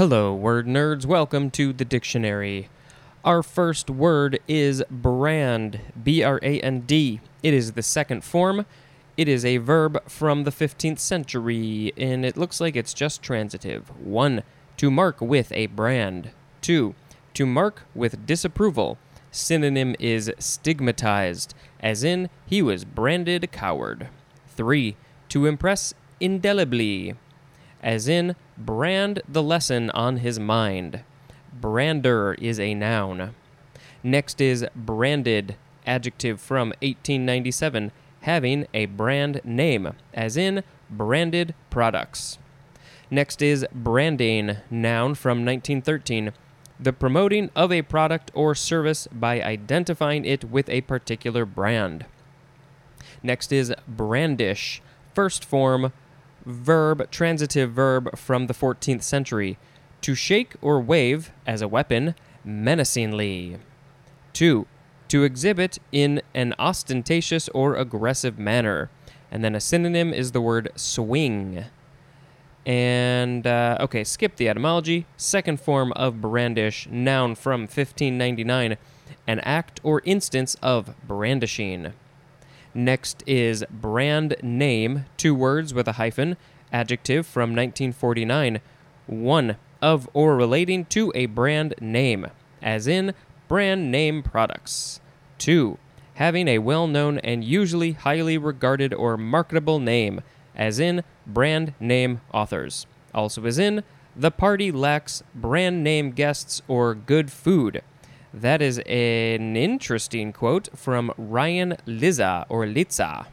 Hello, word nerds. Welcome to the dictionary. Our first word is brand, B R A N D. It is the second form. It is a verb from the 15th century, and it looks like it's just transitive. 1. To mark with a brand. 2. To mark with disapproval. Synonym is stigmatized, as in, he was branded coward. 3. To impress indelibly, as in, brand the lesson on his mind. Brander is a noun. Next is branded, adjective from 1897, having a brand name, as in branded products. Next is branding, noun from 1913, the promoting of a product or service by identifying it with a particular brand. Next is brandish, first form, verb, transitive verb from the 14th century, to shake or wave as a weapon menacingly. 2. To exhibit in an ostentatious or aggressive manner. And then a synonym is the word swing. And, uh, okay, skip the etymology. Second form of brandish, noun from 1599, an act or instance of brandishing. Next is brand name, two words with a hyphen, adjective from 1949. 1. Of or relating to a brand name, as in brand name products. 2. Having a well known and usually highly regarded or marketable name, as in brand name authors. Also, as in the party lacks brand name guests or good food. That is an interesting quote from Ryan Lizza or Litza.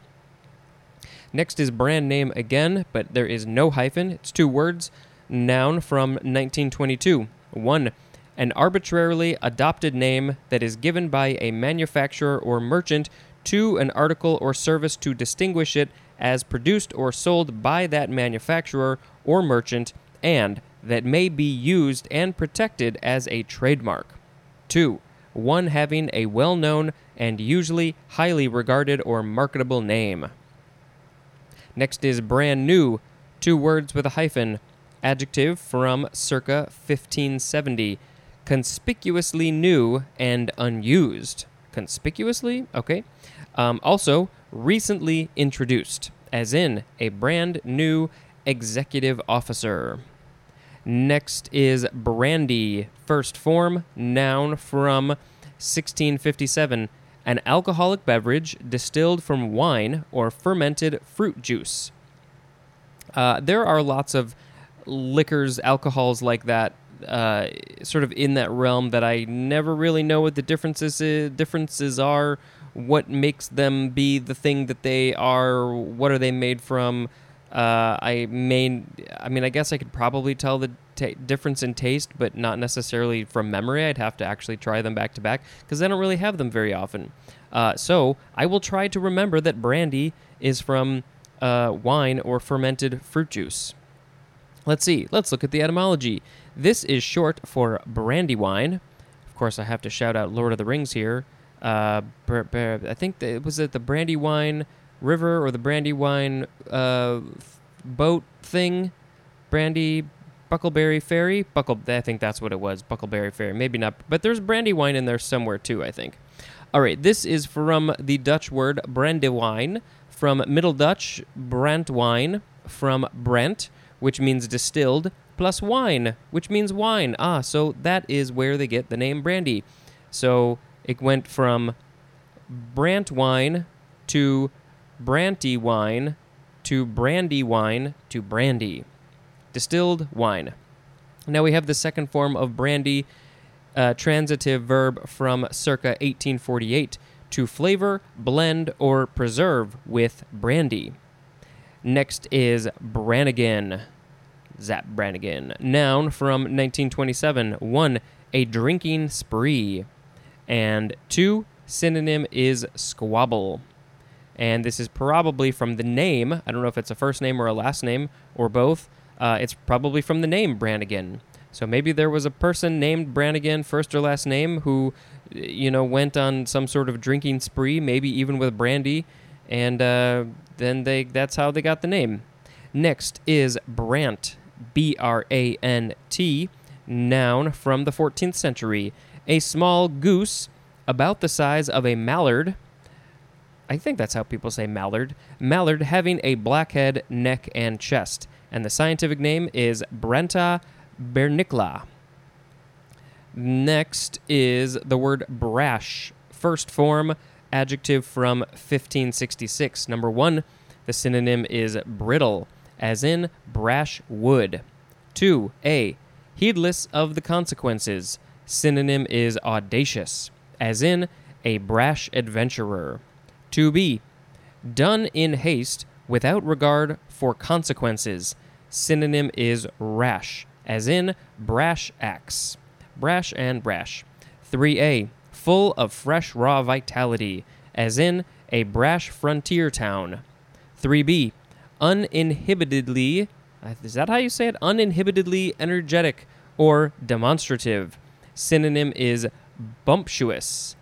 Next is brand name again, but there is no hyphen. It's two words. Noun from 1922. 1. An arbitrarily adopted name that is given by a manufacturer or merchant to an article or service to distinguish it as produced or sold by that manufacturer or merchant and that may be used and protected as a trademark. 2. One having a well known and usually highly regarded or marketable name. Next is brand new, two words with a hyphen, adjective from circa 1570, conspicuously new and unused. Conspicuously? Okay. Um, also, recently introduced, as in a brand new executive officer. Next is brandy, first form, noun from 1657, an alcoholic beverage distilled from wine or fermented fruit juice. Uh, there are lots of liquors, alcohols like that, uh, sort of in that realm that I never really know what the differences is, differences are, what makes them be the thing that they are, what are they made from. Uh, I may, I mean, I guess I could probably tell the difference in taste, but not necessarily from memory. I'd have to actually try them back to back because I don't really have them very often. Uh, so I will try to remember that brandy is from uh, wine or fermented fruit juice. Let's see. Let's look at the etymology. This is short for brandy wine. Of course, I have to shout out Lord of the Rings here. Uh, br- br- I think that, was it the Brandywine River or the Brandywine uh, boat thing, Brandy Bucklebury Ferry. Buckle, I think that's what it was. Bucklebury Ferry, maybe not, but there's Brandywine in there somewhere too. I think. All right, this is from the Dutch word brandewine, from Middle Dutch brandwine, from Brent, which means distilled, plus wine, which means wine. Ah, so that is where they get the name brandy. So it went from Brant wine to Branty wine to brandy wine to brandy. Distilled wine. Now we have the second form of brandy, uh, transitive verb from circa 1848 to flavor, blend, or preserve with brandy. Next is Brannigan. Zapp Brannigan. Noun from 1927. One, a drinking spree. And two, synonym is squabble. And this is probably from the name. I don't know if it's a first name or a last name or both. Uh, it's probably from the name Brannigan. So maybe there was a person named Brannigan, first or last name, who, you know, went on some sort of drinking spree, maybe even with brandy, and uh, then they that's how they got the name. Next is Brant, B R A N T, noun from the 14th century. A small goose about the size of a mallard. I think that's how people say mallard. Mallard having a black head, neck, and chest. And the scientific name is Branta bernicla. Next is the word brash. First form, adjective from 1566. Number one, the synonym is brittle, as in brash wood. Two, A, heedless of the consequences. Synonym is audacious, as in a brash adventurer. 2b. Done in haste without regard for consequences. Synonym is rash, as in brash acts. Brash and brash. 3a. Full of fresh raw vitality, as in a brash frontier town. 3b. Uninhibitedly, uh, is that how you say it? Uninhibitedly energetic or demonstrative. Synonym is bumptious.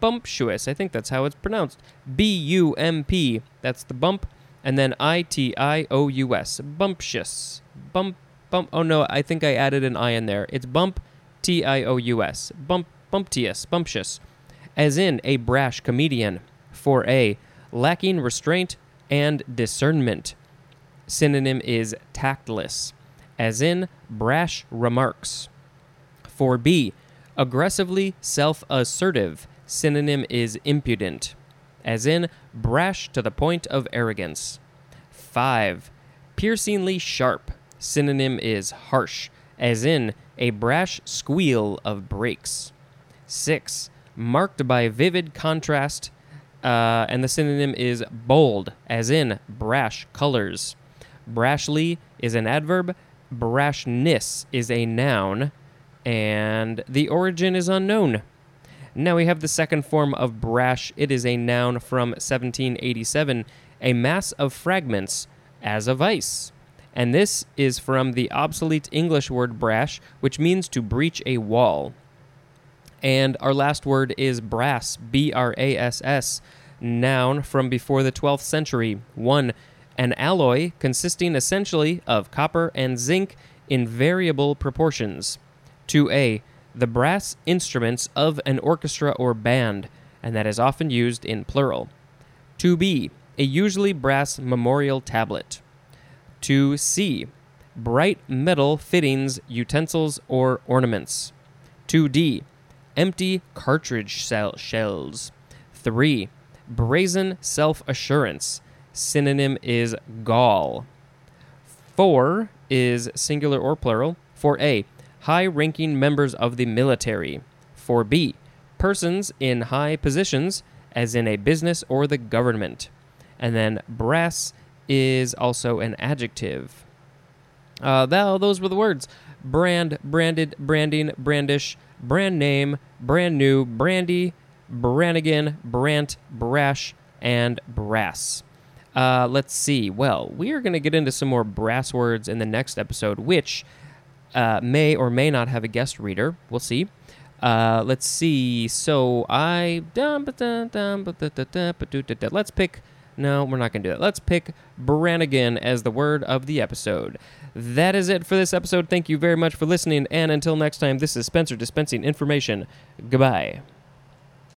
Bumptious. I think that's how it's pronounced. B U M P. That's the bump. And then I T I O U S. Bumptious. Bump. Bump. Oh no, I think I added an I in there. It's bump. T I O U S. Bump. Bumptious. Bumptious. As in a brash comedian. For A. Lacking restraint and discernment. Synonym is tactless. As in brash remarks. For B Aggressively self assertive. Synonym is impudent, as in brash to the point of arrogance. 5. Piercingly sharp. Synonym is harsh, as in a brash squeal of brakes. 6. Marked by vivid contrast, uh, and the synonym is bold, as in brash colors. Brashly is an adverb, brashness is a noun, and the origin is unknown. Now we have the second form of brash. It is a noun from 1787, a mass of fragments as of ice. And this is from the obsolete English word brash, which means to breach a wall. And our last word is brass, B R A S S, noun from before the 12th century. 1. An alloy consisting essentially of copper and zinc in variable proportions. 2a. The brass instruments of an orchestra or band, and that is often used in plural. 2b. A usually brass memorial tablet. 2c. Bright metal fittings, utensils, or ornaments. 2d. Empty cartridge shells. 3. Brazen self assurance. Synonym is gall. 4 is singular or plural. 4a high ranking members of the military. 4b, persons in high positions, as in a business or the government. And then brass is also an adjective. Uh, those were the words brand, branded, branding, brandish, brand name, brand new, brandy, Brannigan, Brant, Brash, and Brass. Uh, let's see. Well, we are going to get into some more brass words in the next episode, which uh, may or may not have a guest reader. We'll see. Uh, let's see. So I let's pick. No, we're not going to do that. Let's pick Brannigan as the word of the episode. That is it for this episode. Thank you very much for listening, and until next time, this is Spencer dispensing information. Goodbye.